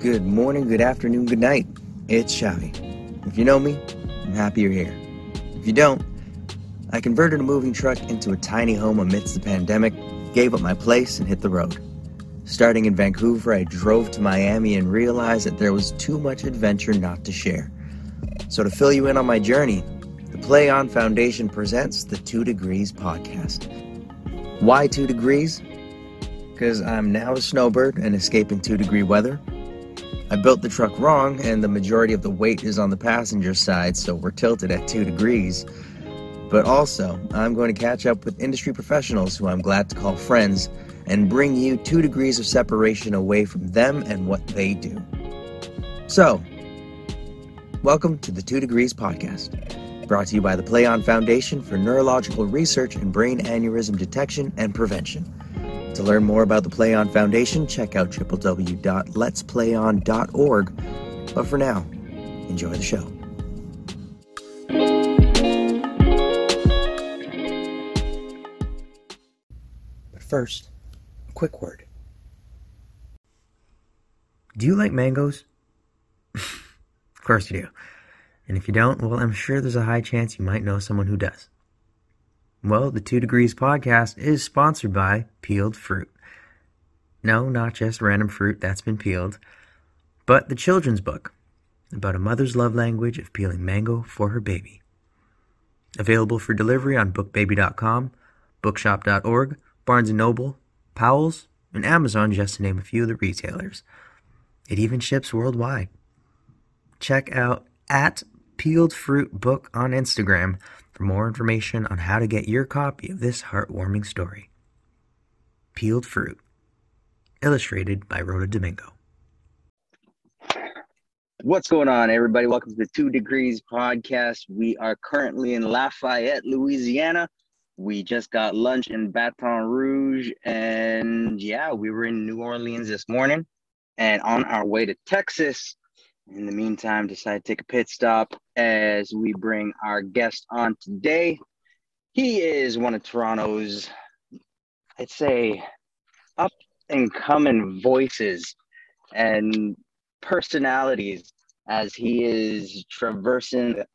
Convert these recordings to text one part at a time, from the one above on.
Good morning, good afternoon, good night. It's Xavi. If you know me, I'm happy you're here. If you don't, I converted a moving truck into a tiny home amidst the pandemic, gave up my place, and hit the road. Starting in Vancouver, I drove to Miami and realized that there was too much adventure not to share. So, to fill you in on my journey, the Play On Foundation presents the Two Degrees podcast. Why two degrees? Because I'm now a snowbird and escaping two degree weather. I built the truck wrong, and the majority of the weight is on the passenger side, so we're tilted at 2 degrees. But also, I'm going to catch up with industry professionals who I'm glad to call friends and bring you 2 degrees of separation away from them and what they do. So, welcome to the 2 Degrees Podcast, brought to you by the Play On Foundation for Neurological Research and Brain Aneurysm Detection and Prevention. To learn more about the Play On Foundation, check out www.letsplayon.org. But for now, enjoy the show. But first, a quick word. Do you like mangoes? of course you do. And if you don't, well, I'm sure there's a high chance you might know someone who does. Well, the Two Degrees podcast is sponsored by Peeled Fruit. No, not just random fruit that's been peeled, but the children's book about a mother's love language of peeling mango for her baby. Available for delivery on bookbaby.com, bookshop.org, Barnes & Noble, Powell's, and Amazon, just to name a few of the retailers. It even ships worldwide. Check out at Peeled Fruit Book on Instagram for more information on how to get your copy of this heartwarming story. Peeled Fruit, illustrated by Rhoda Domingo. What's going on, everybody? Welcome to the Two Degrees podcast. We are currently in Lafayette, Louisiana. We just got lunch in Baton Rouge, and yeah, we were in New Orleans this morning and on our way to Texas. In the meantime, decided to take a pit stop as we bring our guest on today. He is one of Toronto's, I'd say, up and coming voices and personalities as he is traversing the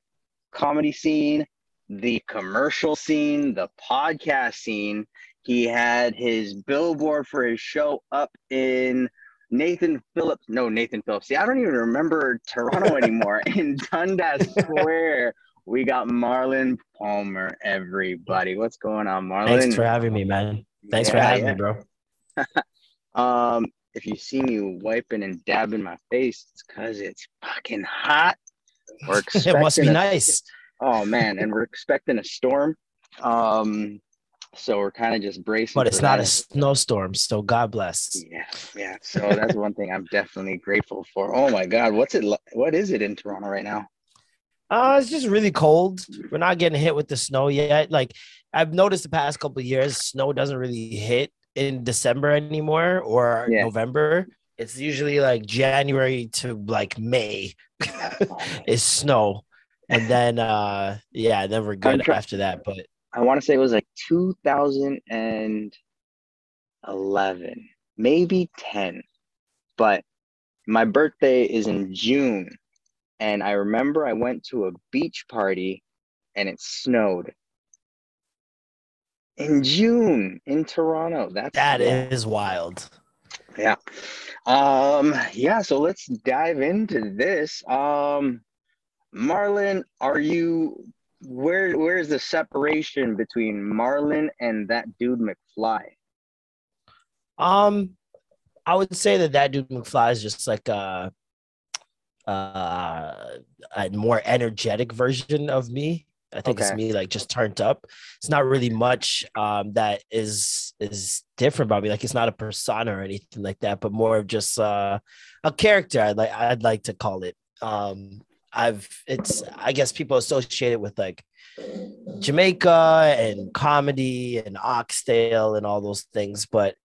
comedy scene, the commercial scene, the podcast scene. He had his billboard for his show up in Nathan Phillips. No, Nathan Phillips. See, I don't even remember Toronto anymore. in Dundas Square, we got Marlon Palmer. Everybody, what's going on, Marlon? Thanks for having me, man. Thanks yeah, for having yeah. me, bro. um, if you see me wiping and dabbing my face, it's because it's fucking hot. We're it must be a, nice. Oh man, and we're expecting a storm. Um, so we're kind of just bracing. But it's not that. a snowstorm, so God bless. Yeah, yeah. So that's one thing I'm definitely grateful for. Oh my God, what's it? What is it in Toronto right now? Uh, it's just really cold. We're not getting hit with the snow yet. Like I've noticed the past couple years, snow doesn't really hit in December anymore or yeah. November. It's usually like January to like May is snow. And then uh yeah, then we're good after that. But I want to say it was like 2011, maybe 10. But my birthday is in June. And I remember I went to a beach party and it snowed in June in Toronto. That's that is wild. Yeah. Um yeah, so let's dive into this. Um Marlon, are you where where's the separation between Marlon and that dude McFly? Um, I would say that that dude McFly is just like a, uh, a more energetic version of me. I think okay. it's me like just turned up. It's not really much um, that is is different about me. Like it's not a persona or anything like that, but more of just uh, a character. I'd like I'd like to call it. Um, I've it's I guess people associate it with like Jamaica and comedy and oxtail and all those things, but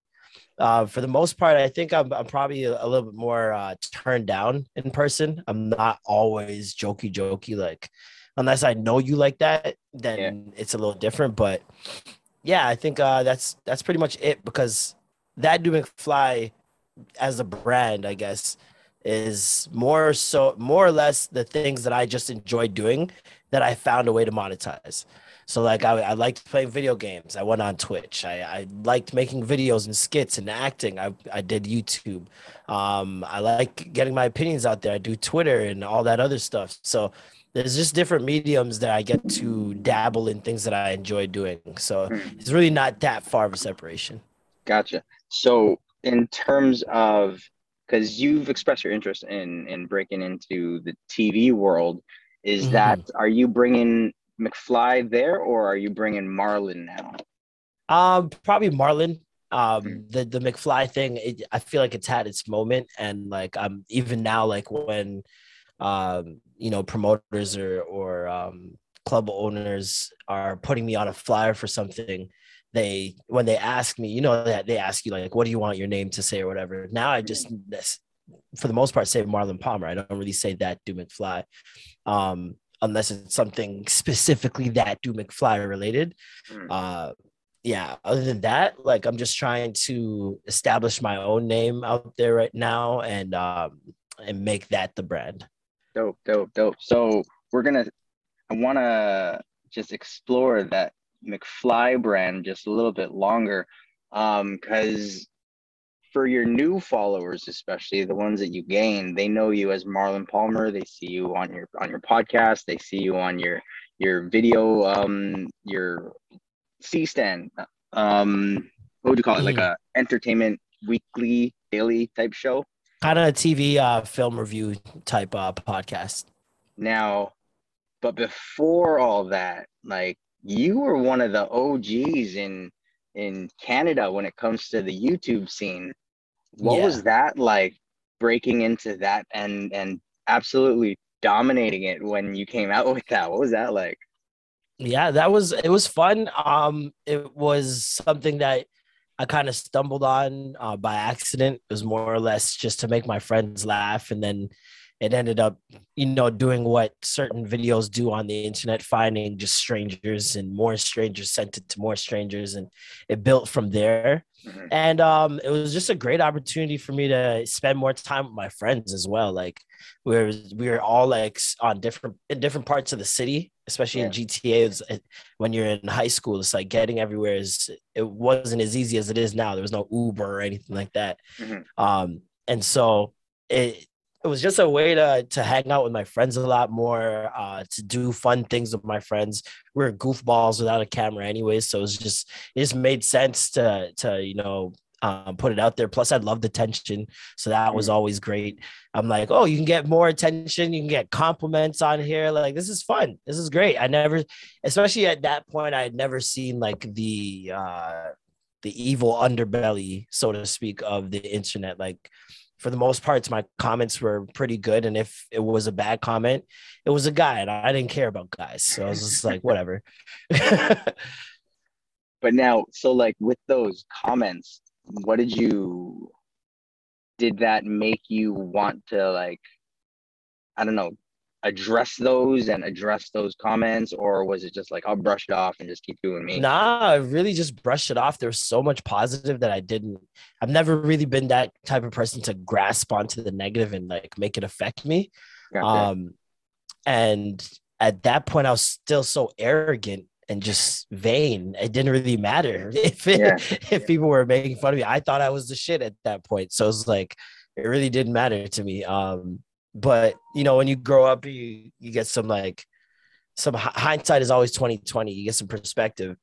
uh, for the most part, I think I'm, I'm probably a, a little bit more uh, turned down in person. I'm not always jokey jokey like unless I know you like that, then yeah. it's a little different. But yeah, I think uh, that's that's pretty much it because that dude McFly as a brand, I guess, is more so more or less the things that I just enjoy doing that I found a way to monetize. So like I, I liked playing video games. I went on Twitch. I, I liked making videos and skits and acting. I, I did YouTube. Um, I like getting my opinions out there. I do Twitter and all that other stuff. So there's just different mediums that I get to dabble in things that I enjoy doing. So hmm. it's really not that far of a separation. Gotcha. So in terms of because you've expressed your interest in in breaking into the TV world, is mm-hmm. that are you bringing McFly there or are you bringing Marlon now? Um, probably Marlon. Um, mm-hmm. the the McFly thing, it, I feel like it's had its moment, and like um, even now, like when um, you know, promoters or or um, club owners are putting me on a flyer for something, they when they ask me, you know, that they ask you like, what do you want your name to say or whatever. Now I just for the most part say Marlon Palmer. I don't really say that dude McFly. Um, unless it's something specifically that dude McFly related. Mm. Uh, yeah, other than that, like I'm just trying to establish my own name out there right now and um, and make that the brand. Dope, dope, dope. So we're gonna I wanna just explore that McFly brand just a little bit longer. Um, because for your new followers, especially the ones that you gain, they know you as Marlon Palmer. They see you on your on your podcast. They see you on your your video, um, your C stand. Um, what would you call it? Mm. Like a entertainment weekly, daily type show. Kind of a TV uh, film review type uh, podcast. Now, but before all that, like you were one of the OGs in in Canada when it comes to the YouTube scene. What yeah. was that like breaking into that and and absolutely dominating it when you came out with that? What was that like? Yeah, that was it was fun. Um it was something that I kind of stumbled on uh, by accident. It was more or less just to make my friends laugh and then it ended up, you know, doing what certain videos do on the internet, finding just strangers and more strangers sent it to more strangers, and it built from there. Mm-hmm. And um, it was just a great opportunity for me to spend more time with my friends as well. Like we were we were all like on different in different parts of the city, especially yeah. in GTA. Was, when you're in high school, it's like getting everywhere is it wasn't as easy as it is now. There was no Uber or anything like that. Mm-hmm. Um, and so it it was just a way to to hang out with my friends a lot more, uh, to do fun things with my friends. We are goofballs without a camera, anyways, so it was just it just made sense to to you know um, put it out there. Plus, I love the tension, so that was mm. always great. I'm like, oh, you can get more attention, you can get compliments on here. Like, this is fun. This is great. I never, especially at that point, I had never seen like the uh, the evil underbelly, so to speak, of the internet. Like, for the most parts, my comments were pretty good. And if it was a bad comment, it was a guy, and I didn't care about guys. So I was just like, whatever. but now, so like with those comments, what did you did that make you want to like I don't know, address those and address those comments or was it just like i'll brush it off and just keep doing me nah i really just brushed it off. There's so much positive that i didn't i've never really been that type of person to grasp onto the negative and like make it affect me. Gotcha. um and at that point i was still so arrogant and just vain. It didn't really matter if it, yeah. if people were making fun of me. I thought i was the shit at that point. So it's like it really didn't matter to me. Um but you know when you grow up you you get some like some hindsight is always 2020 you get some perspective.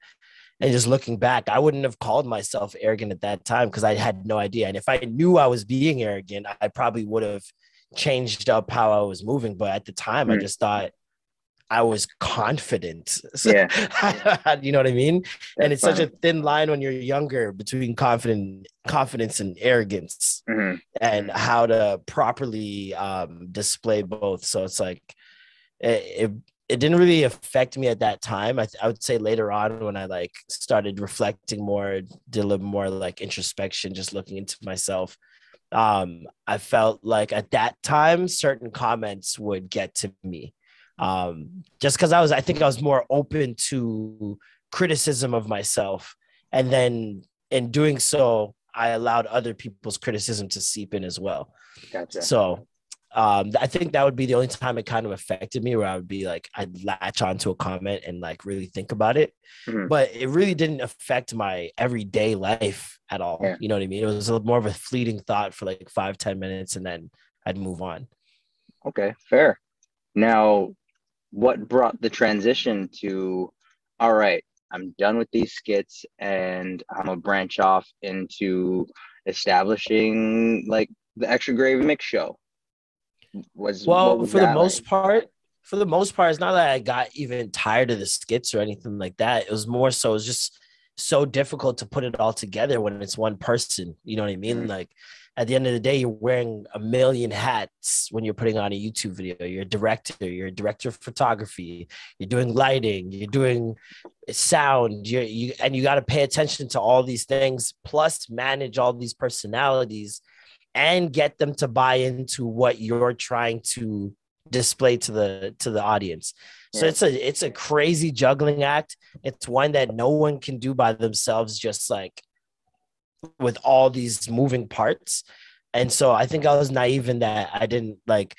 And just looking back i wouldn't have called myself arrogant at that time because i had no idea. And if i knew i was being arrogant i probably would have changed up how i was moving. But at the time mm. i just thought I was confident. Yeah. you know what I mean? That's and it's funny. such a thin line when you're younger between confident confidence and arrogance mm-hmm. and how to properly um, display both. So it's like it, it, it didn't really affect me at that time. I, I would say later on when I like started reflecting more, did a little more like introspection, just looking into myself. Um, I felt like at that time certain comments would get to me um, just because I was, I think I was more open to criticism of myself, and then in doing so, I allowed other people's criticism to seep in as well. Gotcha. So um, I think that would be the only time it kind of affected me where I would be like, I'd latch onto a comment and like really think about it. Mhm. But it really didn't affect my everyday life at all. Yeah. You know what I mean? It was a, more of a fleeting thought for like five, ten minutes and then I'd move on. Okay, fair. Now, what brought the transition to, all right, I'm done with these skits and I'm gonna branch off into establishing like the extra gravy mix show? Was Well, was for the that most part, for the most part, it's not that I got even tired of the skits or anything like that. It was more so it's just so difficult to put it all together when it's one person. You know what I mean? Mhm. Like at the end of the day, you're wearing a million hats when you're putting on a YouTube video. You're a director, you're a director of photography, you're doing lighting, you're doing sound, you're, you and you got to pay attention to all these things, plus manage all these personalities and get them to buy into what you're trying to display to the to the audience. So Yeah. it's a it's a crazy juggling act. It's one that no one can do by themselves just like with all these moving parts. And so I think I was naive in that I didn't like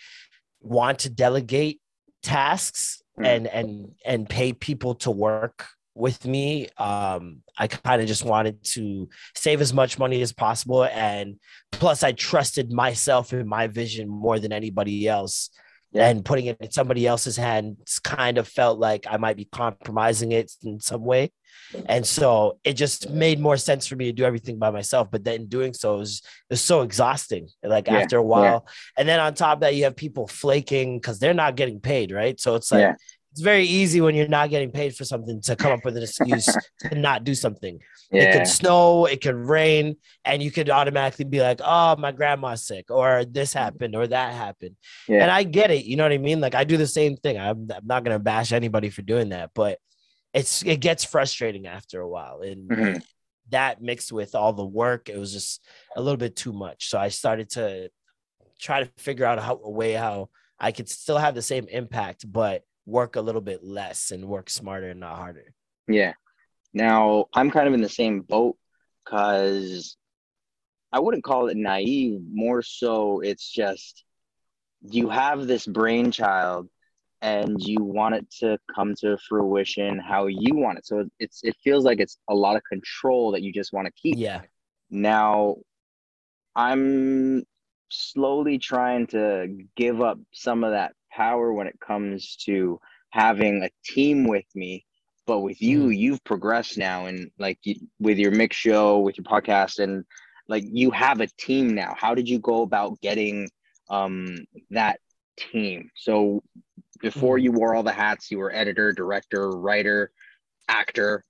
want to delegate tasks Mm. and and and pay people to work with me. Um, I kind of just wanted to save as much money as possible, and plus, I trusted myself and my vision more than anybody else. Yeah. And putting it in somebody else's hands kind of felt like I might be compromising it in some way. And so it just made more sense for me to do everything by myself. But then doing so was, was so exhausting, like Yeah, after a yeah. while. And then on top of that, you have people flaking because they're not getting paid, right? So it's like, Yeah. it's very easy when you're not getting paid for something to come up with an excuse to not do something. It Yeah, could snow, it could rain, and you could automatically be like, oh, my grandma's sick, or this mm-hmm. happened, or that happened. Yeah. And I get it. You know what I mean? Like, I do the same thing. I'm, I'm not going to bash anybody for doing that, but it's it gets frustrating after a while. And Mhm. that mixed with all the work, it was just a little bit too much. So I started to try to figure out how, a way how I could still have the same impact, but work a little bit less and work smarter and not harder. Yeah. Now I'm kind of in the same boat because I wouldn't call it naive. More so, it's just you have this brainchild and you want it to come to fruition how you want it. So it's it feels like it's a lot of control that you just want to keep. Yeah. Now I'm slowly trying to give up some of that power when it comes to having a team with me. But with you, you've progressed now, and like you, with your mix show, with your podcast, and like you have a team now. How did you go about getting um, that team? So before Mhm. you wore all the hats, you were editor, director, writer, actor,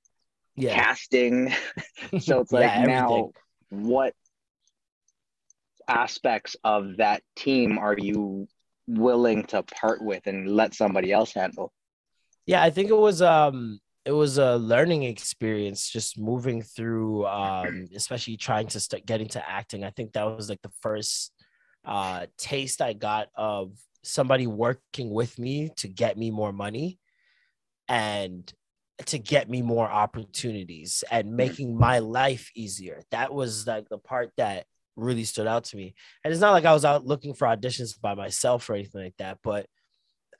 Yeah. casting. so it's like Yeah, now what aspects of that team are you willing to part with and let somebody else handle Yeah, I think it was um it was a learning experience just moving through um especially trying to start getting to acting. I think that was like the first uh taste I got of somebody working with me to get me more money and to get me more opportunities and making my life easier. That was like the part that really stood out to me. And it's not like I was out looking for auditions by myself or anything like that, but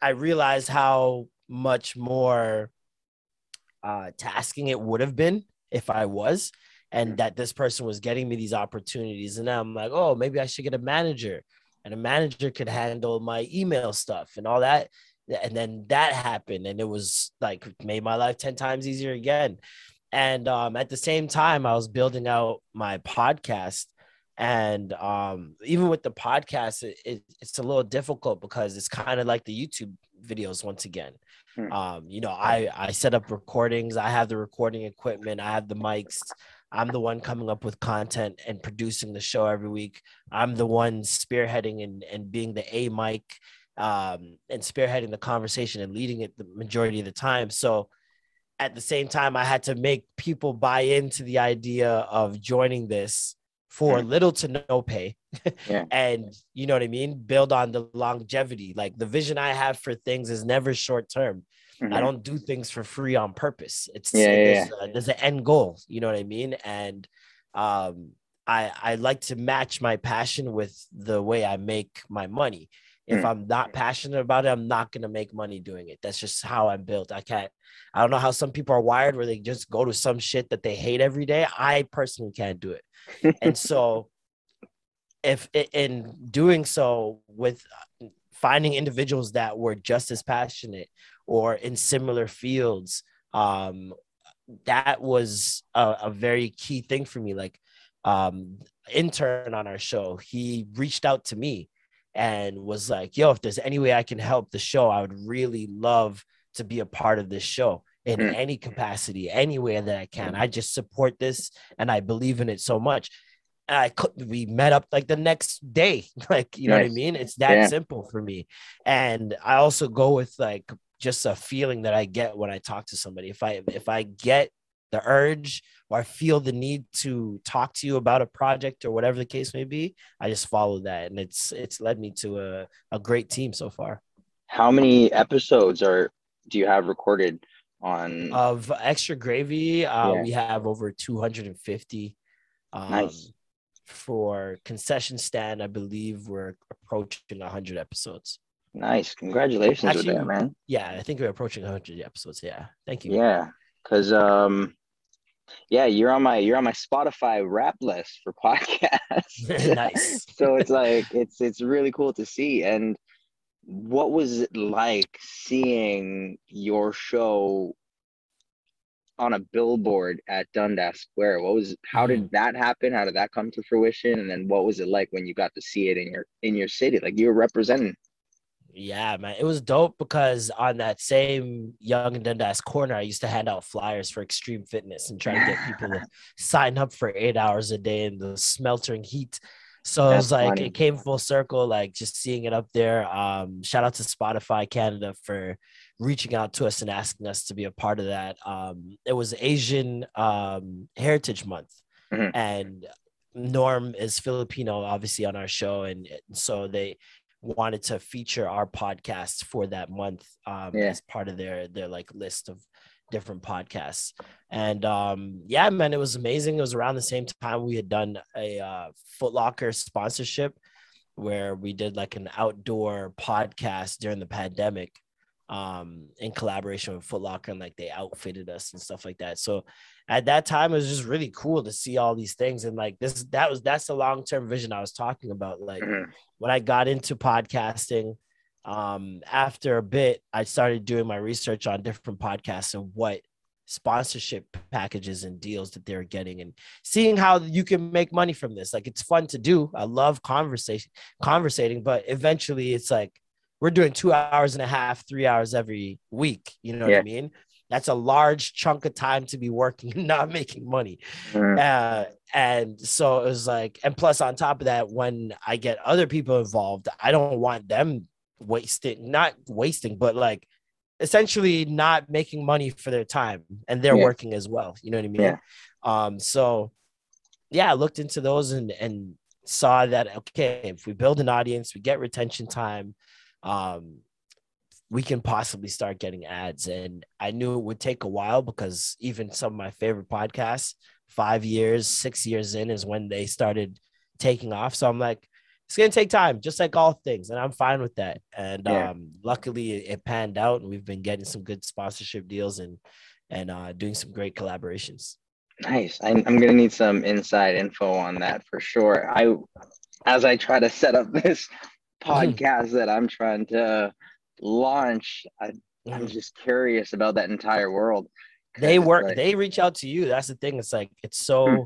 I realized how much more uh, tasking it would have been if I was, and that this person was getting me these opportunities. And now I'm like, oh, maybe I should get a manager, and a manager could handle my email stuff and all that. And then that happened, and it was like made my life 10 times easier again. And um, at the same time, I was building out my podcast. And um, even with the podcast, it, it, it's a little difficult because it's kind of like the YouTube videos once again. Hmm. Um, you know, I I set up recordings. I have the recording equipment. I have the mics. I'm the one coming up with content and producing the show every week. I'm the one spearheading and, and being the A mic um, and spearheading the conversation and leading it the majority of the time. So at the same time, I had to make people buy into the idea of joining this for Mm. little to no pay. Yeah. and you know what I mean? Build on the longevity. Like the vision I have for things is never short term. I Mhm. don't do things for free on purpose. It's Yeah, yeah, there's, there's an end goal. You know what I mean? And um, I I like to match my passion with the way I make my money. If mm. I'm not passionate about it, I'm not gonna make money doing it. That's just how I'm built. I can't. I don't know how some people are wired where they just go to some shit that they hate every day. I personally can't do it, and so if in doing so with finding individuals that were just as passionate or in similar fields um, that was a, a, very key thing for me like um, intern on our show he reached out to me and was like yo if there's any way i can help the show i would really love to be a part of this show in mm. any capacity any way that i can i just support this and i believe in it so much and I could we met up like the next day. Like, you know what I mean? It's that yeah. simple for me. And I also go with like just a feeling that I get when I talk to somebody. If I if I get the urge or I feel the need to talk to you about a project or whatever the case may be, I just follow that. And it's it's led me to a, a great team so far. How many episodes are do you have recorded on of extra gravy? Uh, yeah. we have over 250. Um, nice for concession stand, I believe we're approaching 100 episodes. Nice. Congratulations Actually, with that, man. Yeah, I think we're approaching 100 episodes. Yeah. Thank you. Yeah. Cause, um, yeah, you're on my you're on my Spotify rap list for podcasts. nice. so it's like it's it's really cool to see. And what was it like seeing your show on a billboard at Dundas Square. What was how did mm-hmm. that happen? How did that come to fruition? And then what was it like when you got to see it in your in your city? Like you were representing. Yeah, man. It was dope because on that same Yonge and Dundas corner, I used to hand out flyers for extreme fitness and try to get people to sign up for eight hours a day in the smeltering heat. So That's it was like funny. it came full circle, like just seeing it up there. Um, shout out to Spotify Canada for reaching out to us and asking us to be a part of that. Um, it was Asian um, Heritage Month, mm-hmm. and Norm is Filipino, obviously on our show, and so they wanted to feature our podcast for that month um, yeah. as part of their their like list of different podcasts. And um, yeah, man, it was amazing. It was around the same time we had done a uh, Footlocker sponsorship where we did like an outdoor podcast during the pandemic um in collaboration with Foot Locker and like they outfitted us and stuff like that. So at that time it was just really cool to see all these things and like this that was that's the long-term vision I was talking about like mm-hmm. when I got into podcasting um after a bit I started doing my research on different podcasts and what sponsorship packages and deals that they're getting and seeing how you can make money from this like it's fun to do I love conversation conversating but eventually it's like we're doing two hours and a half, three hours every week. You know yeah. what I mean? That's a large chunk of time to be working and not making money. Mm. Uh, and so it was like, and plus on top of that, when I get other people involved, I don't want them wasting, not wasting, but like essentially not making money for their time and they're yeah. working as well. You know what I mean? Yeah. Um, so yeah, I looked into those and and saw that okay, if we build an audience, we get retention time, um, we can possibly start getting ads. And I knew it would take a while because even some of my favorite podcasts, five years, six years in, is when they started taking off. So I'm like, it's gonna take time, just like all things, and I'm fine with that. And yeah. um, luckily, it panned out, and we've been getting some good sponsorship deals and and uh, doing some great collaborations. Nice. I'm, I'm gonna need some inside info on that for sure. I, as I try to set up this podcast that I'm trying to launch. I, I'm mm. just curious about that entire world. They work, like, they reach out to you. That's the thing. It's like, it's so, hmm.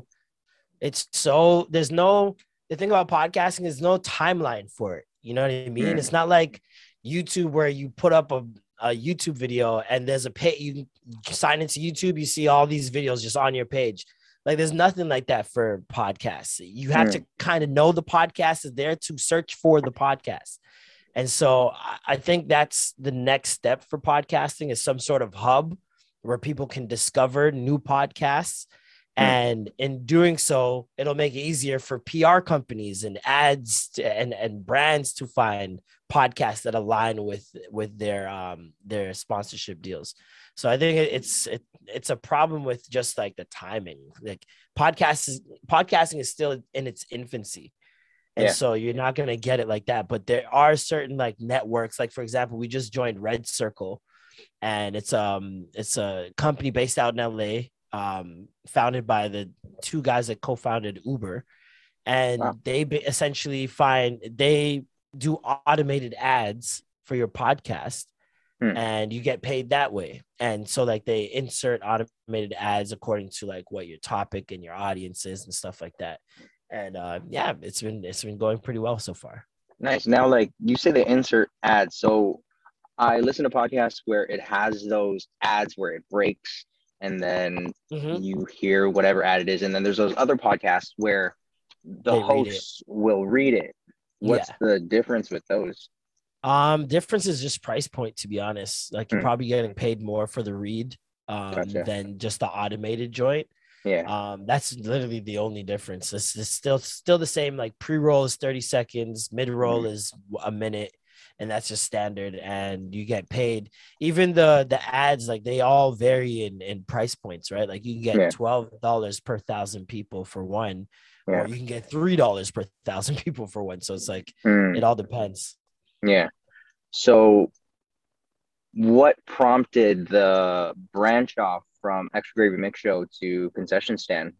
it's so, there's no, the thing about podcasting is no timeline for it. You know what I mean? Hmm. It's not like YouTube where you put up a, a YouTube video and there's a pay, you sign into YouTube, you see all these videos just on your page. Like there's nothing like that for podcasts. You have mm. to kind of know the podcast is there to search for the podcast. And so I think that's the next step for podcasting is some sort of hub where people can discover new podcasts Hmm. And in doing so, it'll make it easier for PR companies and ads to, and and brands to find podcasts that align with with their um their sponsorship deals. So I think it's it, it's a problem with just like the timing. Like podcasts is, podcasting is still in its infancy. And yeah. so you're not going to get it like that, but there are certain like networks like for example, we just joined Red Circle and it's um it's a company based out in LA um, founded by the two guys that co-founded Uber, and wow. they essentially find they do automated ads for your podcast, hmm. and you get paid that way. And so, like, they insert automated ads according to like what your topic and your audience is and stuff like that. And uh, yeah, it's been it's been going pretty well so far. Nice. Now, like you say, the insert ads. So I listen to podcasts where it has those ads where it breaks and then mm-hmm. you hear whatever ad it is and then there's those other podcasts where the they hosts read will read it what's yeah. the difference with those um difference is just price point to be honest like you're mm. probably getting paid more for the read um gotcha. than just the automated joint yeah um that's literally the only difference it's, it's still still the same like pre-roll is 30 seconds mid-roll mm. is a minute and that's just standard and you get paid even the the ads like they all vary in in price points right like you can get yeah. $12 per thousand people for one yeah. or you can get $3 per thousand people for one so it's like mm. it all depends yeah so what prompted the branch off from extra gravy mix show to concession stand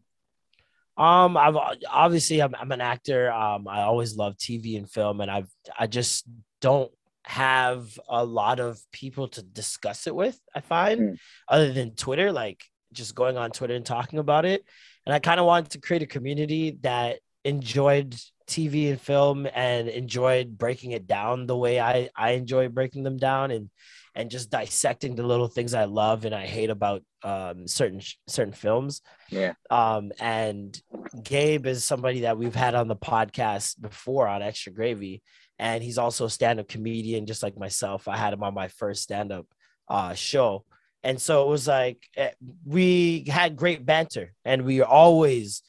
um, I've obviously I'm, I'm an actor. Um, I always love TV and film, and I've I just don't have a lot of people to discuss it with, I find, mm. other than Twitter, like just going on Twitter and talking about it. And I kind of wanted to create a community that enjoyed TV and film and enjoyed breaking it down the way I, I enjoy breaking them down and and just dissecting the little things I love and I hate about um, certain certain films. Yeah. Um, and Gabe is somebody that we've had on the podcast before on Extra Gravy, and he's also a stand-up comedian just like myself i had him on my first stand-up uh, show and so it was like eh, we had great banter and we always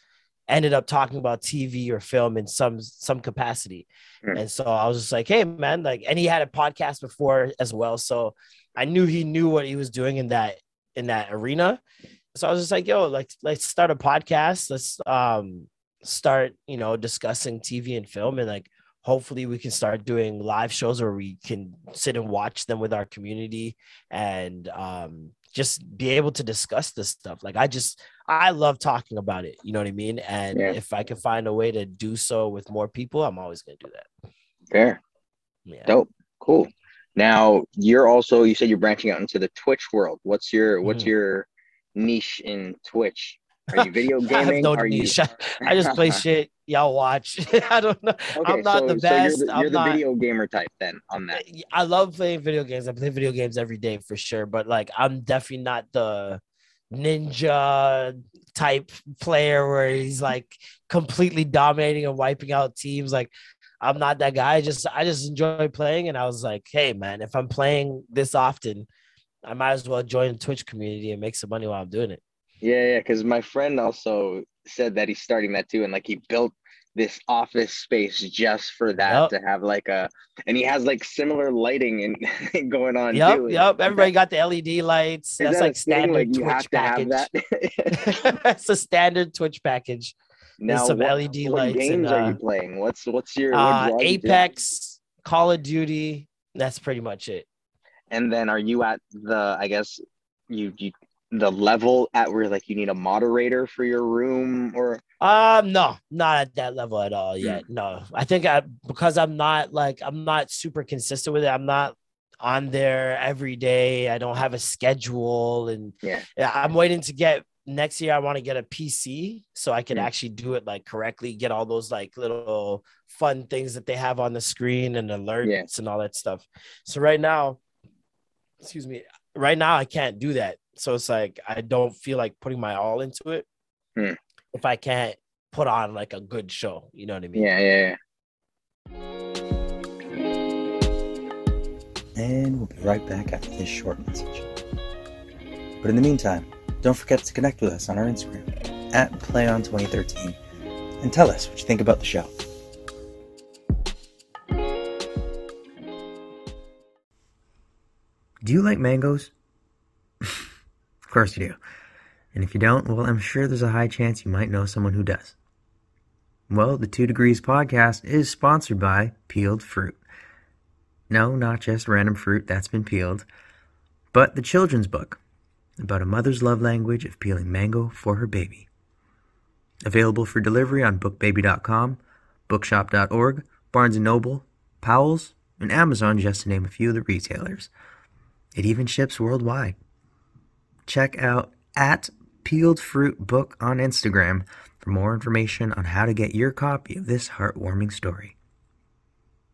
ended up talking about tv or film in some some capacity. Mm. and so i was just like hey man like and he had a podcast before as well. So i knew he knew what he was doing in that in that arena. So i was just like yo like let's start a podcast. Let's um start you know discussing tv and film and like hopefully we can start doing live shows where we can sit and watch them with our community and um, just be able to discuss this stuff. Like i just i love talking about it you know what i mean and yeah. if i can find a way to do so with more people i'm always going to do that fair yeah dope cool now you're also you said you're branching out into the twitch world what's your what's mm. your niche in twitch are you video gaming? I have no Are niche. You... I just play shit. Y'all watch. I don't know. Okay, I'm not so, the best. So you're the, you're the not... video gamer type then on that. I love playing video games. I play video games every day for sure. But like, I'm definitely not the ninja type player where he's like completely dominating and wiping out teams. Like, I'm not that guy. I just I just enjoy playing, and I was like, hey man, if I'm playing this often, I might as well join the Twitch community and make some money while I'm doing it. Yeah, yeah, because my friend also said that he's starting that too, and like he built this office space just for that yep. to have like a, and he has like similar lighting and going on. Yep, too. yep. Everybody got the LED lights. That's that like standard like Twitch package. That's a standard Twitch package. Now, some what, LED what lights. games and, uh, are you playing? What's what's your uh, Apex, Call of Duty? That's pretty much it. And then, are you at the? I guess you you the level at where like you need a moderator for your room or um no not at that level at all yet mm. no i think i because i'm not like i'm not super consistent with it i'm not on there every day i don't have a schedule and yeah i'm waiting to get next year i want to get a pc so i can mm. actually do it like correctly get all those like little fun things that they have on the screen and alerts yeah. and all that stuff so right now excuse me right now i can't do that so it's like I don't feel like putting my all into it hmm. if I can't put on like a good show. You know what I mean? Yeah, yeah, yeah. And we'll be right back after this short message. But in the meantime, don't forget to connect with us on our Instagram at PlayOn2013 and tell us what you think about the show. Do you like mangoes? Course you do. And if you don't, well, I'm sure there's a high chance you might know someone who does. Well, the Two Degrees podcast is sponsored by Peeled Fruit. No, not just random fruit that's been peeled, but the children's book about a mother's love language of peeling mango for her baby. Available for delivery on bookbaby.com, bookshop.org, Barnes & Noble, Powell's, and Amazon, just to name a few of the retailers. It even ships worldwide. Check out at Peeled Fruit Book on Instagram for more information on how to get your copy of this heartwarming story.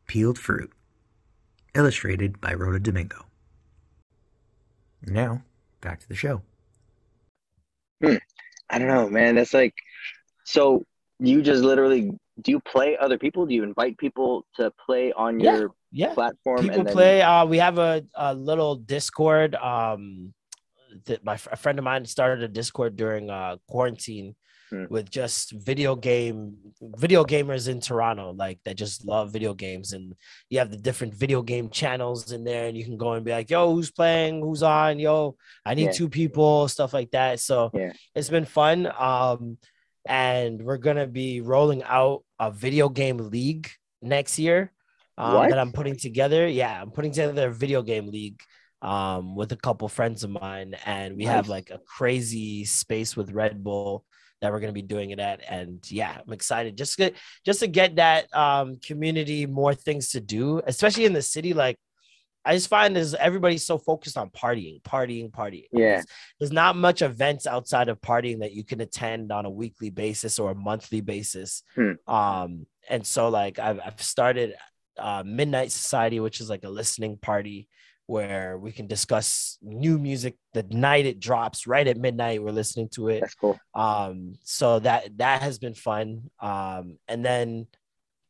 Peeled Fruit, illustrated by Rhoda Domingo. Now, back to the show. Hmm. I don't know, man. That's like, so you just literally do you play other people? Do you invite people to play on yeah, your yeah. platform? People then... play. Uh, we have a, a little Discord. Um, that my a friend of mine started a Discord during uh quarantine hmm. with just video game video gamers in Toronto, like that just love video games, and you have the different video game channels in there, and you can go and be like, "Yo, who's playing? Who's on? Yo, I need yeah. two people," stuff like that. So yeah. it's been fun. Um, and we're gonna be rolling out a video game league next year um, that I'm putting together. Yeah, I'm putting together a video game league um, with a couple friends of mine, and we have like a crazy space with Red Bull that we're going to be doing it at and yeah i'm excited just to, just to get that um, community more things to do especially in the city like i just find is everybody's so focused on partying partying partying. Yeah. there's, there's, not much events outside of partying that you can attend on a weekly basis or a monthly basis. Hmm. um and so like i've, I've started uh, midnight society which is like a listening party where we can discuss new music the night it drops right at midnight we're listening to it. That's cool. Um so that that has been fun. Um and then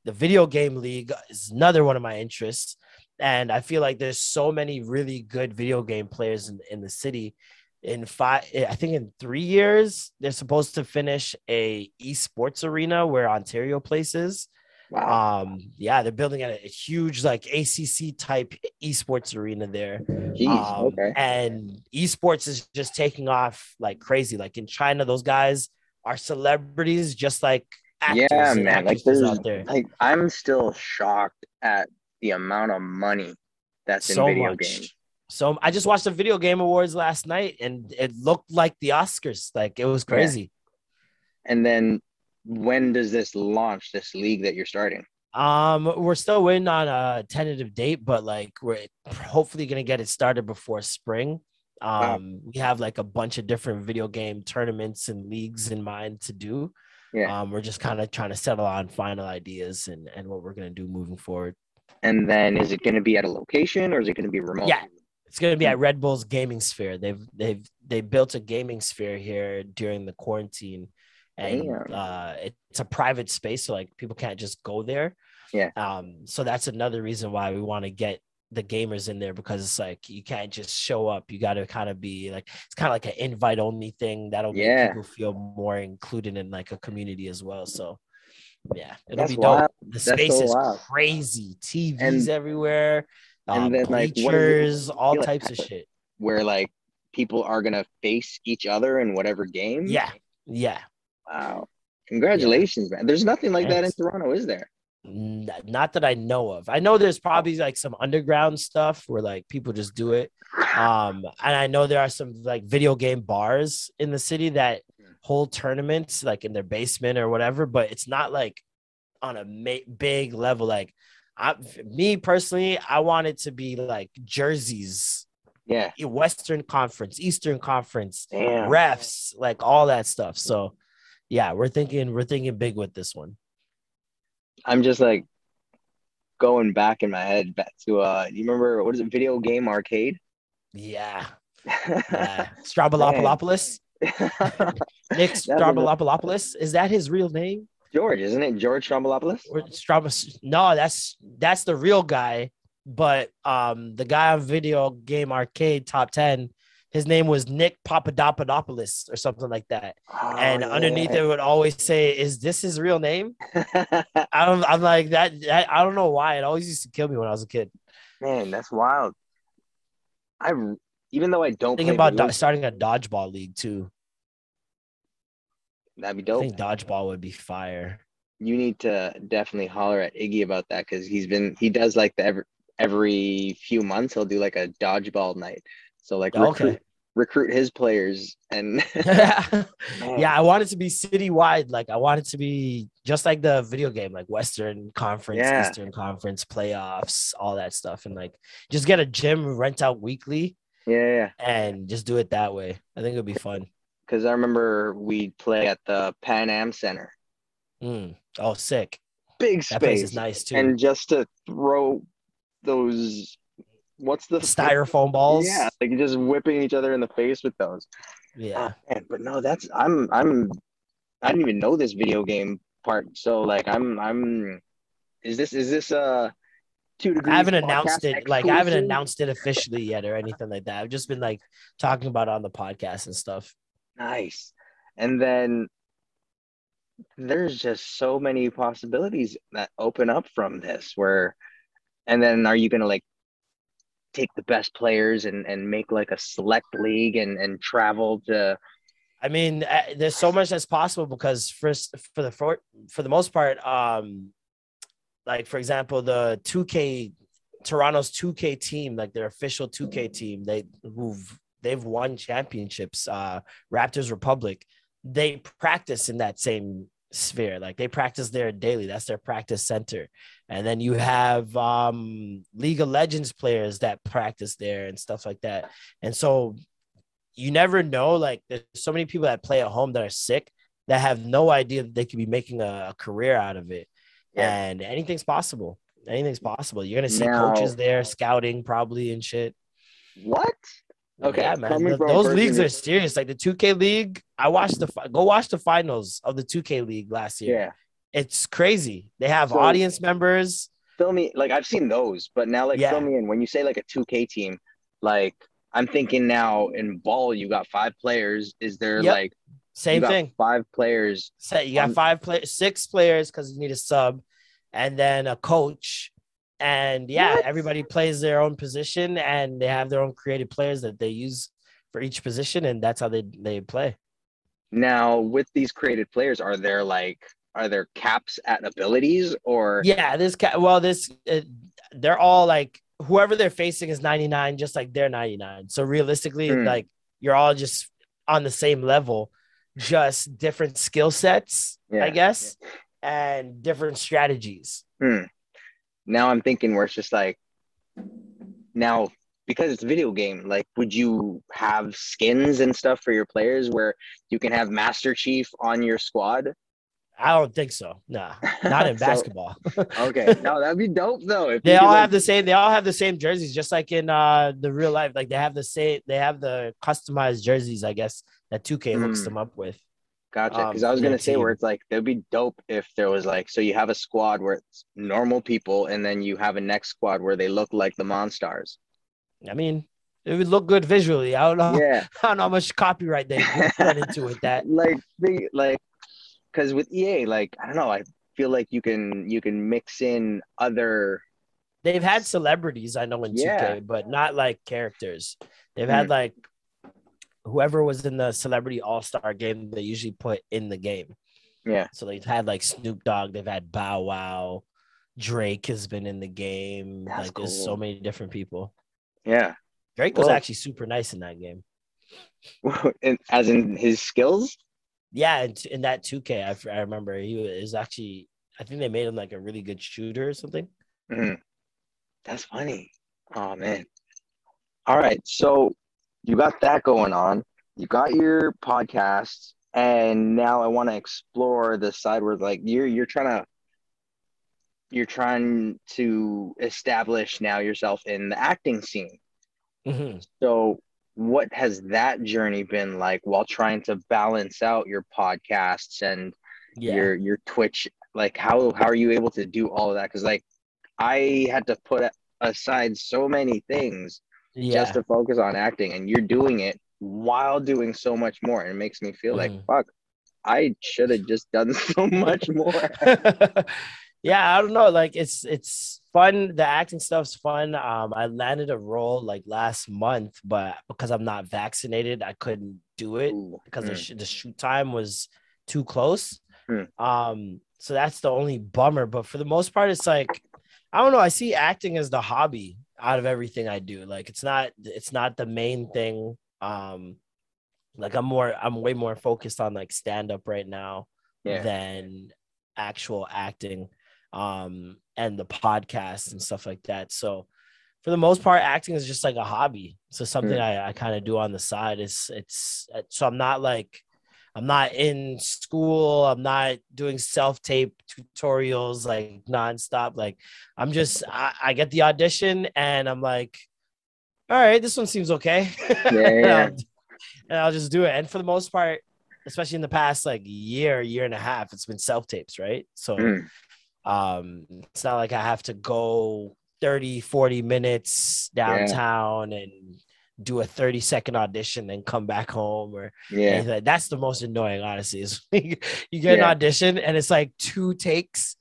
the video game league is another one of my interests. And i feel like there's so many really good video game players in, in the city. In five i think in three years they're supposed to finish a esports arena where ontario places Wow. Um, yeah, they're building a, a huge like ACC type esports arena there. Jeez, um, okay. And esports is just taking off like crazy. Like in China, those guys are celebrities, just like yeah, man. Like there's out there. like I'm still shocked at the amount of money that's so in video much. games. So I just watched the video game awards last night, and it looked like the Oscars. Like it was crazy. Yeah. And then when does this launch this league that you're starting? Um we're still waiting on a tentative date but like we're hopefully going to get it started before spring. Um wow. we have like a bunch of different video game tournaments and leagues in mind to do. Yeah. Um we're just kind of trying to settle on final ideas and and what we're going to do moving forward. And then is it going to be at a location or is it going to be remote? Yeah. It's going to be at red bull's gaming sphere. They've they've they built a gaming sphere here during the quarantine and uh, it's a private space, so like people can't just go there. Yeah. Um. So that's another reason why we want to get the gamers in there because it's like you can't just show up. You got to kind of be like it's kind of like an invite only thing that'll make yeah. people feel more included in like a community as well. So yeah, it'll That's be dope. Wild. The space so is wild. crazy. TVs and, everywhere. And um, then bleachers, like all types like of shit. Where like people are gonna face each other in whatever game. Yeah, yeah. Wow. Congratulations, yeah. man. There's nothing like Thanks. that in Toronto, is there? Not that I know of. I know there's probably like some underground stuff where like people just do it. Um, and I know there are some like video game bars in the city that hold tournaments like in their basement or whatever, but it's not like on a ma- big level. Like, I, me personally, I want it to be like jerseys yeah western conference eastern conference Damn. refs like all that stuff so yeah, we're thinking we're thinking big with this one. I'm just like going back in my head back to uh you remember what is it, video game arcade? Yeah. yeah. Nick Strabolopoulopoulos. Is that his real name? George, isn't it? George Stroumboulopoulos? Strabos. No, that's that's the real guy. But um the guy on video game arcade top 10 his name was Nick Papadopoulos or something like that. Oh, and yeah. underneath it would always say, "Is this his real name?" I don't. I'm like that, that. I don't know why. It always used to kill me when I was a kid. Man, that's wild. I even though I don't Thinking about do- starting a dodgeball league too. that'd be I dope. think dodgeball would be fire. you need to definitely holler at Iggy about that because he's been he does like the every every few months he'll do like a dodgeball night. So like Okay. recruit recruit his players and yeah, I want it to be citywide. Like I want it to be just like the video game, like Western Conference, Yeah. Eastern Conference, playoffs, all that stuff, and like just get a gym rent out weekly yeah, yeah. and just do it that way. I think it would be fun. Because I remember we play at the Pan Am Center, Mm. Oh, sick! big That place space, is nice too. and just to throw those, what's the Styrofoam balls. Yeah, like just whipping each other in the face with those. yeah. Oh, man, but no, that's I'm I'm I didn't even know this video game part. So like I'm I'm is this is this uh two degrees? I haven't announced it. Like I haven't announced it officially yet or anything like that. I've just been like talking about it on the podcast and stuff. Nice. And then there's just so many possibilities that open up from this where and then are you gonna like take the best players and and make like a select league and and travel to I mean, uh, there's so much that's possible because first, for the for, for the most part, um, like for example, the 2K Toronto's 2K team, like their official 2K team, they who've they've won championships. Uh, Raptors Republic, they practice in that same sphere. Like they practice there daily. That's their practice center. And then you have um, League of Legends players that practice there and stuff like that. And so you never know. Like there's so many people that play at home that are sick that have no idea that they could be making a, a career out of it. Yeah. And anything's possible. Anything's possible. You're gonna see Now- coaches there scouting probably and shit. what? Okay, yeah, man. coming Th- from a those leagues are serious. Like the 2K league, I watched the go watch the finals of the 2K league last year. Yeah. It's crazy. They have So- audience members. Fill me like I've seen those, but now like Yeah. fill me in when you say like a 2K team, like I'm thinking now in ball you got five players. Is there Yep. like Same thing. Five players. Say you got five play six players because you need a sub, and then a coach, and yeah, What? everybody plays their own position, and they have their own creative players that they use for each position, and that's how they they play. Now with these created players, are there like are there caps at abilities or Yeah, this ca- well, this uh, they're all like whoever they're facing is ninety nine, just like they're ninety nine. So realistically, Hmm. like you're all just on the same level, just different skill sets, Yeah. I guess, and different strategies. Hmm. Now I'm thinking where it's just like now because it's a video game, like would you have skins and stuff for your players where you can have Master Chief on your squad? I don't think so. Nah, not in So- basketball. okay. No, that'd be dope though. If they could, all like- have the same. They all have the same jerseys, just like in uh the real life. Like they have the same. They have the customized jerseys, I guess that 2K hooks Hmm. them up with. Gotcha. Because um, I was gonna say where it's like it'd be dope if there was like so you have a squad where it's normal people and then you have a next squad where they look like the Monstars. I mean, it would look good visually. I don't know. Yeah. I don't know how much copyright they put into it. That like they like because with EA, like I don't know, I feel like you can you can mix in other they've had celebrities I know in 2K, Yeah. but not like characters. They've Hmm. had like whoever was in the celebrity all star game. They usually put in the game. yeah. So they've had like Snoop Dogg, they've had Bow Wow, Drake has been in the game. That's like there's so many different people. Yeah. Drake was actually super nice in that game. and, as in his skills. Yeah, in, in that 2K, I, I remember he was actually. I think they made him like a really good shooter or something. Mhm. That's funny. Oh man. All right. So you got that going on. You got your podcast, and now I want to explore the side where like you're you're trying to you're trying to establish now yourself in the acting scene. Mhm. So what has that journey been like while trying to balance out your podcasts and Yeah, your your Twitch? Like how how are you able to do all of that? Because like I had to put aside so many things yeah. just to focus on acting, and you're doing it while doing so much more. And it makes me feel mm. like fuck, I should have just done so much more. yeah, I don't know. Like it's it's fun. The acting stuff's fun. Um, I landed a role like last month, but because I'm not vaccinated, I couldn't do it Ooh. because mm. the, sh- the shoot time was too close. Mm. Um, so that's the only bummer. But for the most part, it's like I don't know. I see acting as the hobby out of everything I do. Like it's not it's not the main thing. Um, like I'm more I'm way more focused on like stand up right now yeah. than actual acting um and the podcast and stuff like that. So for the most part, acting is just like a hobby. So something mm. I, I kind of do on the side. Is it's so I'm not like I'm not in school. I'm not doing self tape tutorials like nonstop. Like I'm just I, I, get the audition and I'm like, all right, this one seems okay. Yeah, and, I'll, and I'll just do it. And for the most part, especially in the past like year, year and a half, it's been self tapes, right? So mm. um it's not like I have to go 30, 40 minutes downtown yeah. and do a 30 second audition and come back home or yeah. that's the most annoying honestly is you get yeah. an audition and it's like two takes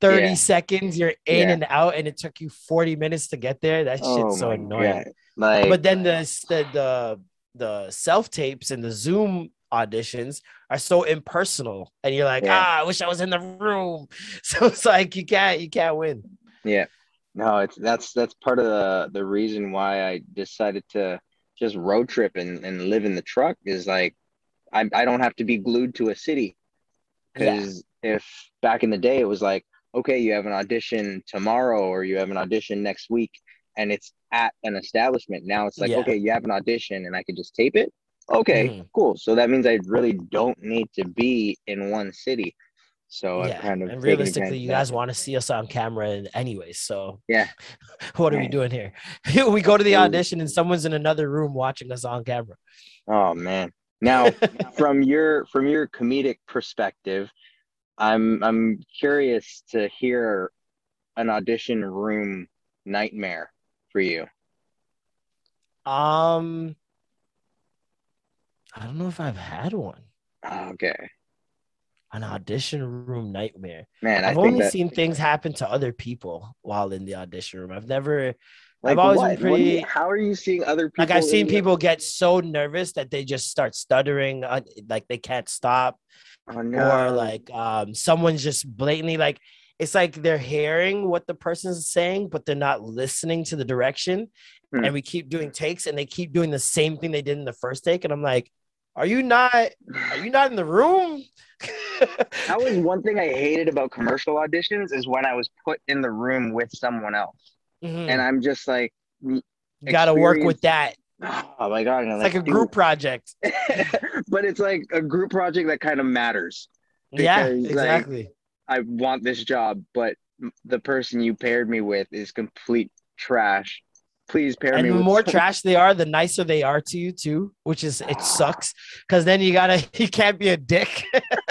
30 yeah. seconds you're in yeah. and out and it took you 40 minutes to get there? That oh shit's so annoying. Like, but then the the the, the self tapes and the zoom auditions are so impersonal and you're like ah i wish i was in the room. So it's like you can't you can't win. Yeah no, it's that's that's part of the the reason why I decided to just road trip and, and live in the truck is like I I don't have to be glued to a city. Because yeah. if back in the day it was like, okay, you have an audition tomorrow or you have an audition next week and it's at an establishment. Now it's like, yeah. okay, you have an audition and I can just tape it. Okay, mm. cool. So that means I really don't need to be in one city. So yeah. kind of and realistically, you guys want to see us on camera anyway. So yeah, what are we doing here? we go to the audition and someone's in another room watching us on camera. Oh man! Now, from your from your comedic perspective, I'm I'm curious to hear an audition room nightmare for you. Um, I don't know if I've had one. Okay an audition room nightmare. Man, I've only that... seen things happen to other people while in the audition room. I've never. Like I've always what? been pretty. You, how are you seeing other people? Like I've seen people get so nervous that they just start stuttering, uh, like they can't stop, oh, no. or like um, someone's just blatantly like it's like they're hearing what the person's saying, but they're not listening to the direction. Hmm. And we keep doing takes, and they keep doing the same thing they did in the first take, and I'm like, "Are you not? Are you not in the room?" that was one thing I hated about commercial auditions is when I was put in the room with someone else, mm-hmm. and I'm just like, you got to work with that. Oh my god! It's like, like, a group project, but it's like a group project that kind of matters. yeah, exactly. Like, I want this job, but the person you paired me with is complete trash please pair and me. the more trash they are, the nicer they are to you too, which is it sucks because then you gotta you can't be a dick.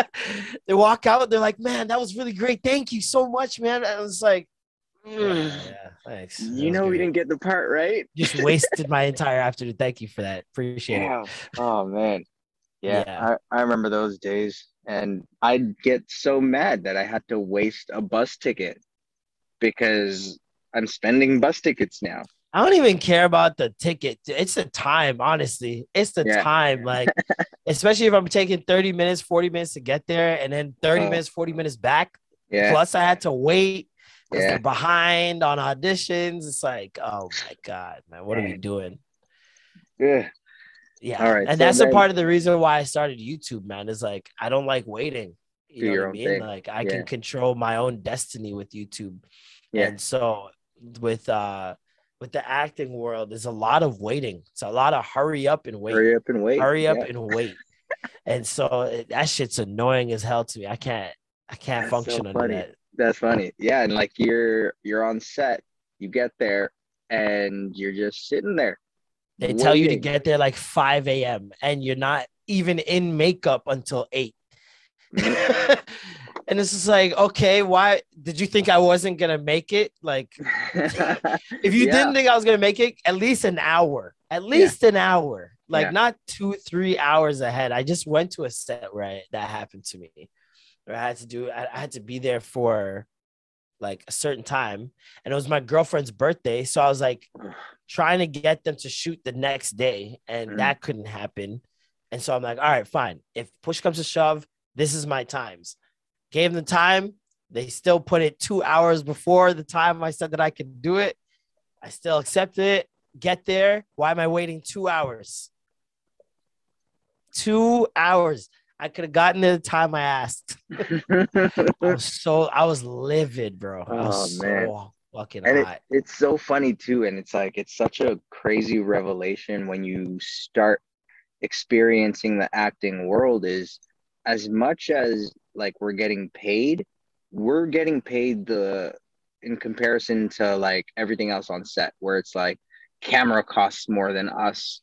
they walk out, they're like, "Man, that was really great. Thank you so much, man." I was like, mm. yeah, thanks. You know, we didn't get the part right. Just wasted my entire afternoon. Thank you for that. Appreciate yeah. it. Oh man, yeah, yeah. I, I remember those days, and I'd get so mad that I had to waste a bus ticket because I'm spending bus tickets now. I don't even care about the ticket. It's the time, honestly. It's the yeah. time. Like, especially if I'm taking 30 minutes, 40 minutes to get there, and then 30 minutes, 40 minutes back. Yeah. Plus, I had to wait because yeah. they're behind on auditions. It's like, oh my God, man, what are we doing? Yeah. Yeah. All right. And so that's then, a part of the reason why I started YouTube, man, is like I don't like waiting. You know what I mean? Thing. Like I can control my own destiny with YouTube. Yeah. And so with uh with the acting world is a lot of waiting. It's a lot of hurry up and wait. Hurry up and wait. Hurry up yeah. and wait. and so eh, that shit's annoying as hell to me. I can't I can't That's function so under that. That's funny. Yeah, and like you're you're on set, you get there and you're just sitting there. They waiting. tell you to get there like 5 a.m. and you're not even in makeup until 8. and it's just like, okay, why did you think I wasn't gonna make it? Like, if you yeah. didn't think I was gonna make it, at least an hour, at least yeah. an hour, like yeah. not two, three hours ahead. I just went to a set where that happened to me, where I had to do, I, I had to be there for like a certain time, and it was my girlfriend's birthday, so I was like trying to get them to shoot the next day, and mm-hmm. that couldn't happen. And so I'm like, all right, fine. If push comes to shove, this is my times. Gave them the time. They still put it two hours before the time I said that I could do it. I still accepted it. Get there. Why am I waiting two hours? Two hours. I could have gotten the time I asked. I was so I was livid, bro. I was oh, man. so fucking and hot. It, it's so funny too, and it's like it's such a crazy revelation when you start experiencing the acting world is as much as like we're getting paid we're getting paid the in comparison to like everything else on set where it's like camera costs more than us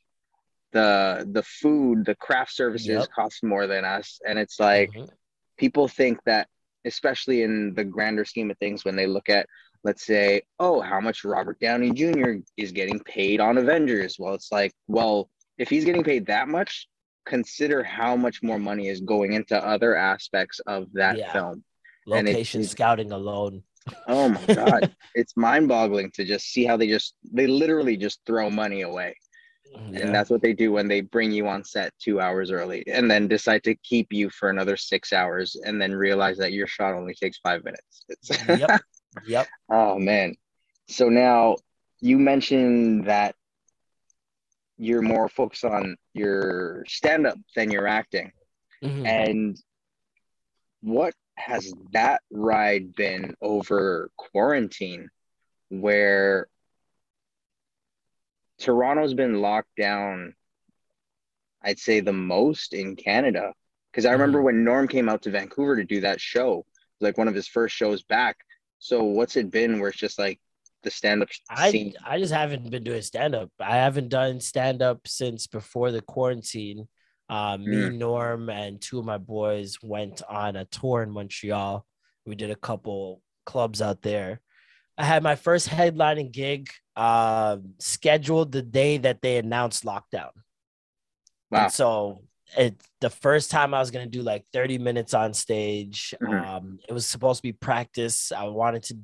the the food the craft services yep. cost more than us and it's like mm-hmm. people think that especially in the grander scheme of things when they look at let's say oh how much robert downey jr is getting paid on avengers well it's like well if he's getting paid that much, consider how much more money is going into other aspects of that yeah. film. Location scouting alone. Oh my god, it's mind-boggling to just see how they just they literally just throw money away. Yeah. And that's what they do when they bring you on set 2 hours early and then decide to keep you for another 6 hours and then realize that your shot only takes 5 minutes. It's yep. Yep. oh man. So now you mentioned that you're more focused on your stand up than your acting. Mm-hmm. And what has that ride been over quarantine where Toronto's been locked down, I'd say the most in Canada? Because I remember mm-hmm. when Norm came out to Vancouver to do that show, like one of his first shows back. So what's it been where it's just like the stand up I I just haven't been doing stand up. I haven't done stand up since before the quarantine. Uh, me, mm. Norm, and two of my boys went on a tour in Montreal. We did a couple clubs out there. I had my first headlining gig uh, scheduled the day that they announced lockdown. Wow. And so it the first time I was gonna do like 30 minutes on stage. Mm-hmm. Um, it was supposed to be practice. I wanted to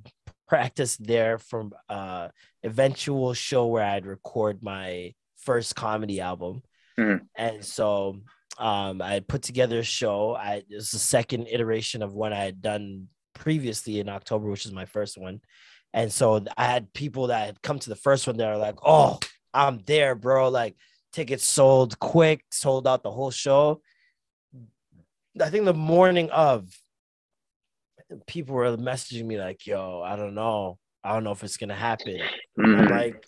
practice there from uh eventual show where I'd record my first comedy album. Mm-hmm. And so um I put together a show. I it was the second iteration of what I had done previously in October, which is my first one. And so I had people that had come to the first one that are like, oh, I'm there, bro. Like tickets sold quick, sold out the whole show. I think the morning of people were messaging me like, "Yo, I don't know. I don't know if it's gonna happen." Mm-hmm. Like,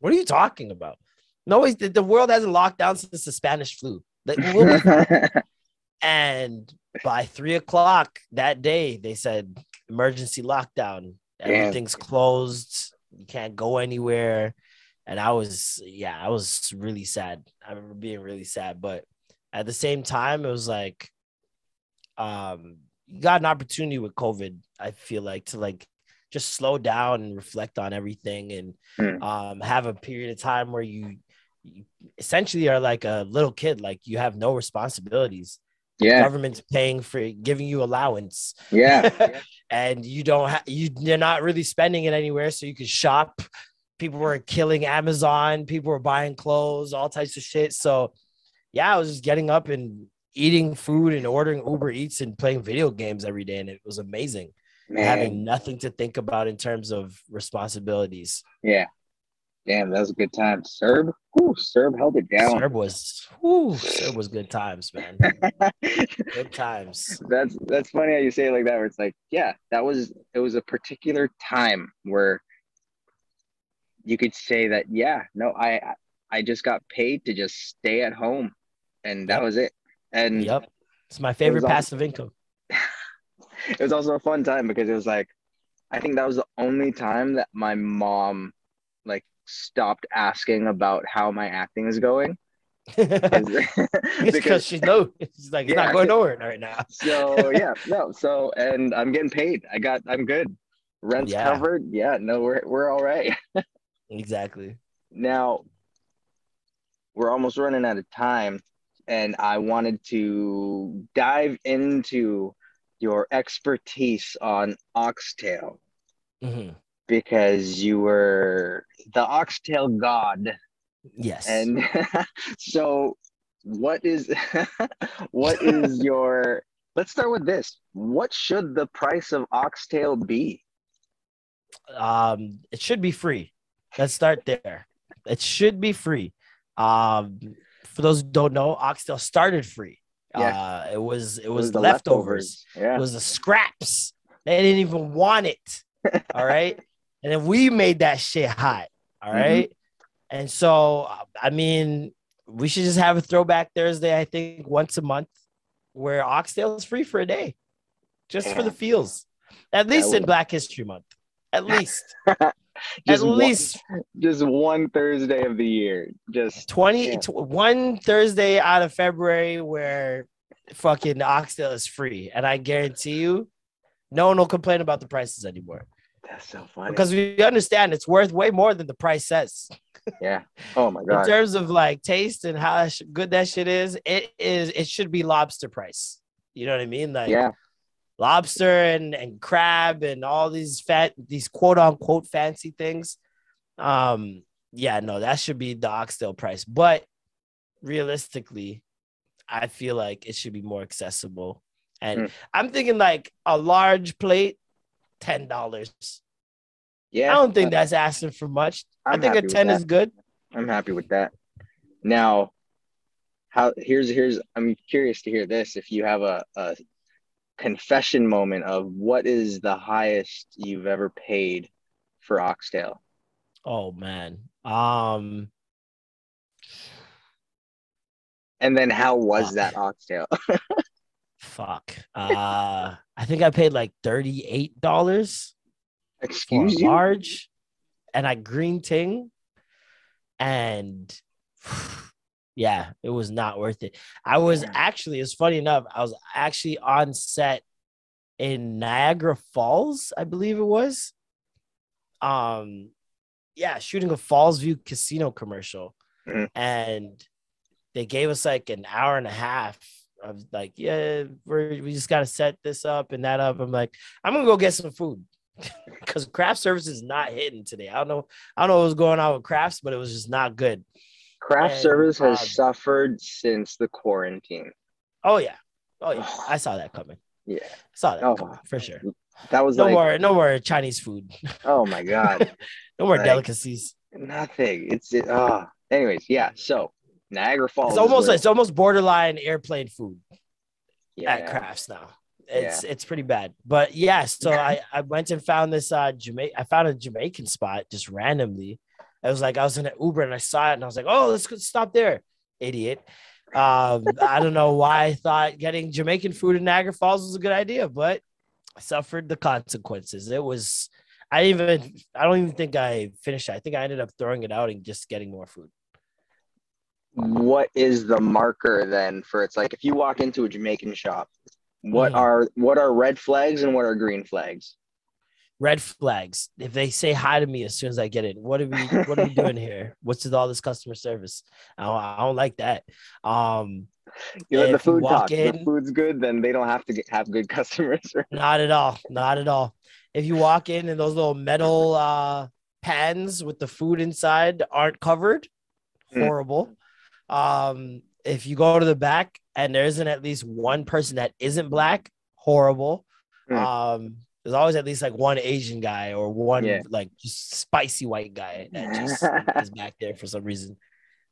"What are you talking about?" No, the, the world hasn't locked down since the Spanish flu. and by three o'clock that day, they said emergency lockdown. Everything's Damn. closed. You can't go anywhere. And I was, yeah, I was really sad. I remember being really sad, but at the same time, it was like, um, you got an opportunity with COVID. I feel like to like just slow down and reflect on everything and mm. um, have a period of time where you, you, essentially are like a little kid, like you have no responsibilities. Yeah, the government's paying for giving you allowance. Yeah, and you don't have you. You're not really spending it anywhere, so you can shop. People were killing Amazon. People were buying clothes, all types of shit. So, yeah, I was just getting up and eating food and ordering Uber Eats and playing video games every day, and it was amazing. Man. Having nothing to think about in terms of responsibilities. Yeah. Damn, that was a good time. CERB, whoo, CERB held it down. CERB was, whoo, CERB was good times, man. good times. That's that's funny how you say it like that. Where it's like, yeah, that was it was a particular time where you could say that, yeah, no, I I just got paid to just stay at home, and that was it. And yep, it's my favorite it passive also, income. it was also a fun time because it was like, I think that was the only time that my mom like stopped asking about how my acting is going. because she knows she's like it's yeah. not going nowhere right now. so yeah, no. So and I'm getting paid. I got. I'm good. Rent's yeah. covered. Yeah. No, we're we're all right. exactly. Now we're almost running out of time, and I wanted to dive into your expertise on oxtail mm-hmm. because you were the oxtail god. Yes. And so, what is what is your? Let's start with this. What should the price of oxtail be? Um, it should be free. Let's start there. It should be free. Um, for those who don't know, oxtail started free. Yeah. Uh, it was it was, it was the leftovers. leftovers. Yeah. It was the scraps. They didn't even want it. All right. and then we made that shit hot. All mm-hmm. mm-hmm. And so I mean, we should just have a throwback Thursday, I think, once a month where oxtail is free for a day. Just yeah. for the feels. At least in Black History Month. At least. Just at least one, just one Thursday of the year. Just 20 yeah. one Thursday out of February where fucking oxtail is free. And I guarantee you, no one will complain about the prices anymore. That's so funny. Because we understand it's worth way more than the price says. Yeah. Oh my god. In terms of like taste and how good that shit is, it is it should be lobster price. You know what I mean? Like yeah lobster and, and crab and all these fat these quote unquote fancy things. Um, yeah, no, that should be the oxtail price. But realistically, I feel like it should be more accessible. And mm. I'm thinking like a large plate, ten dollars. Yeah, I don't think that's asking for much. I'm i think a ten is good. I'm happy with that. Now, how here's here's I'm curious to hear this. If you have a, a confession moment of what is the highest you've ever paid for oxtail? Oh man. Um and then how was fuck. that oxtail? fuck. Uh I think I paid like $38 Excuse for you? large and I green ting and yeah, it was not worth it. I was actually, it's funny enough, I was actually on set in Niagara Falls, I believe it was. Um, yeah, shooting a Fallsview casino commercial, mm-hmm. and they gave us like an hour and a half of like, yeah, we we just got to set this up and that up. I'm like, I'm gonna go get some food because craft service is not hitting today. I don't know, I don't know what was going on with crafts, but it was just not good. Craft and, service has um, suffered since the quarantine. Oh yeah, oh yeah, I saw that coming. Yeah, I saw that oh, coming, for sure. That was no like, more, no more Chinese food. Oh my god, no more like, delicacies. Nothing. It's it. Oh, anyways, yeah. So Niagara Falls. It's almost it's almost borderline airplane food yeah. at crafts now. It's yeah. it's pretty bad. But yeah, so I I went and found this uh Jamaica. I found a Jamaican spot just randomly I was like, I was in an Uber and I saw it and I was like, oh, let's stop there, idiot. Um, I don't know why I thought getting Jamaican food in Niagara Falls was a good idea, but I suffered the consequences. It was, I even, I don't even think I finished it. I think I ended up throwing it out and just getting more food. What is the marker then for it's like if you walk into a Jamaican shop, what mm. are what are red flags and what are green flags? Red flags. If they say hi to me as soon as I get in, what are we what are we doing here? What's with all this customer service? I don't, I don't like that. Um you let the food talk. In, the food's good, then they don't have to get, have good customers. not at all. Not at all. If you walk in and those little metal uh, pans with the food inside aren't covered, mm. horrible. Um, if you go to the back and there isn't at least one person that isn't black, horrible. Mm. Um, there's always at least like one Asian guy or one yeah. like just spicy white guy that just is back there for some reason.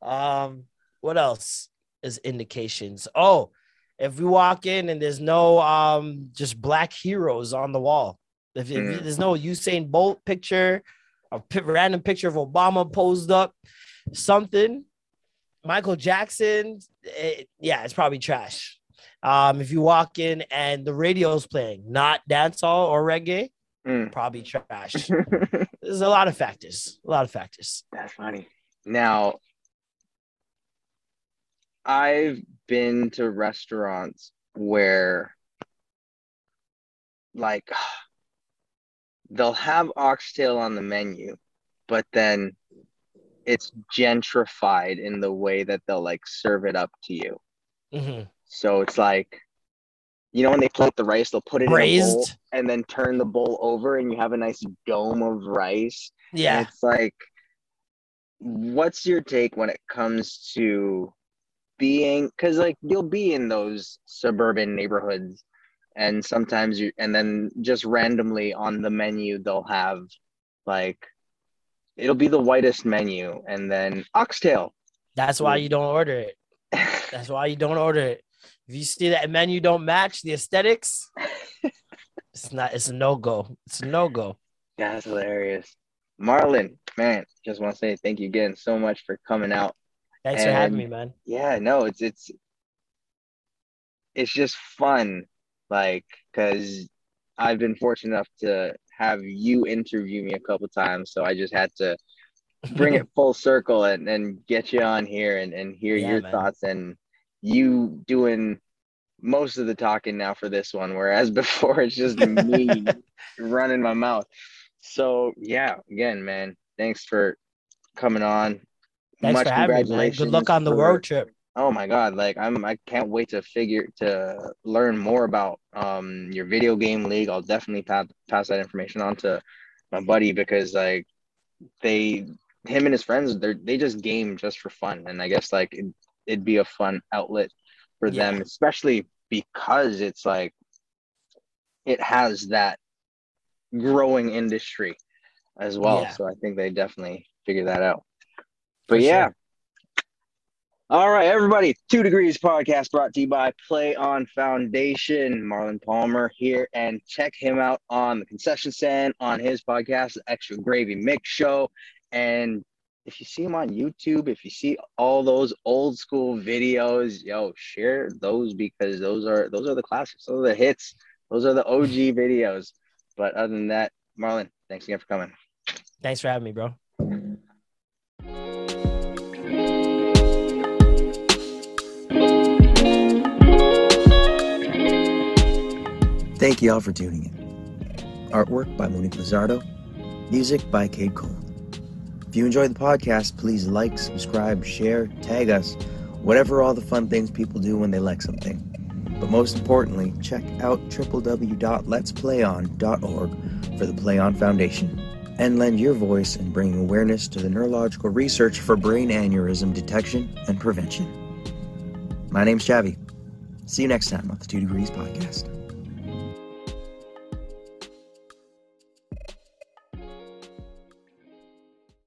Um, what else is indications? Oh, if we walk in and there's no um just black heroes on the wall, if, if mm. there's no Usain Bolt picture, a random picture of Obama posed up, something, Michael Jackson, it, yeah, it's probably trash. Um, if you walk in and the radio's playing, not dancehall or reggae, mm. probably trash. There's a lot of factors. A lot of factors. That's funny. Now, I've been to restaurants where like they'll have oxtail on the menu, but then it's gentrified in the way that they'll like serve it up to you. Mm-hmm. So it's like, you know, when they plate the rice, they'll put it Raised. in a bowl and then turn the bowl over, and you have a nice dome of rice. Yeah, and it's like, what's your take when it comes to being? Because like you'll be in those suburban neighborhoods and sometimes you and then just randomly on the menu they'll have like it'll be the whitest menu and then oxtail that's why mm. you don't order it that's why you don't order it if you see that menu don't match the aesthetics it's not it's a no-go. It's a no-go. That's hilarious. Marlon man just want to say thank you again so much for coming out. Thanks and, for having me man. yeah no it's it's it's just fun like because I've been fortunate enough to have you interview me a couple times, so I just had to bring it full circle and, and get you on here and, and hear yeah, your man. thoughts and you doing most of the talking now for this one, whereas before it's just me running my mouth. So yeah, again, man, thanks for coming on. Thanks Much for having me, man. Good luck on the for, road trip oh my god like i'm i can't wait to figure to learn more about um your video game league i'll definitely pass, pass that information on to my buddy because like they him and his friends they they just game just for fun and i guess like it'd be a fun outlet for yeah. them especially because it's like it has that growing industry as well yeah. so i think they definitely figure that out but for yeah sure. All right, everybody. Two Degrees Podcast brought to you by Play On Foundation. Marlon Palmer here, and check him out on the concession stand on his podcast, the Extra Gravy Mix Show. And if you see him on YouTube, if you see all those old school videos, yo, share those because those are those are the classics, those are the hits, those are the OG videos. But other than that, Marlon, thanks again for coming. Thanks for having me, bro. Thank you all for tuning in. Artwork by Monique Lizardo, music by Kid Kold. If you enjoyed the podcast, please like, subscribe, share, tag us, whatever all the fun things people do when they like something. But most importantly, check out www.letsplayon.org for the Play On Foundation and lend your voice in bringing awareness to the neurological research for brain aneurysm detection and prevention. My name's Javi. See you next time on the Two Degrees Podcast.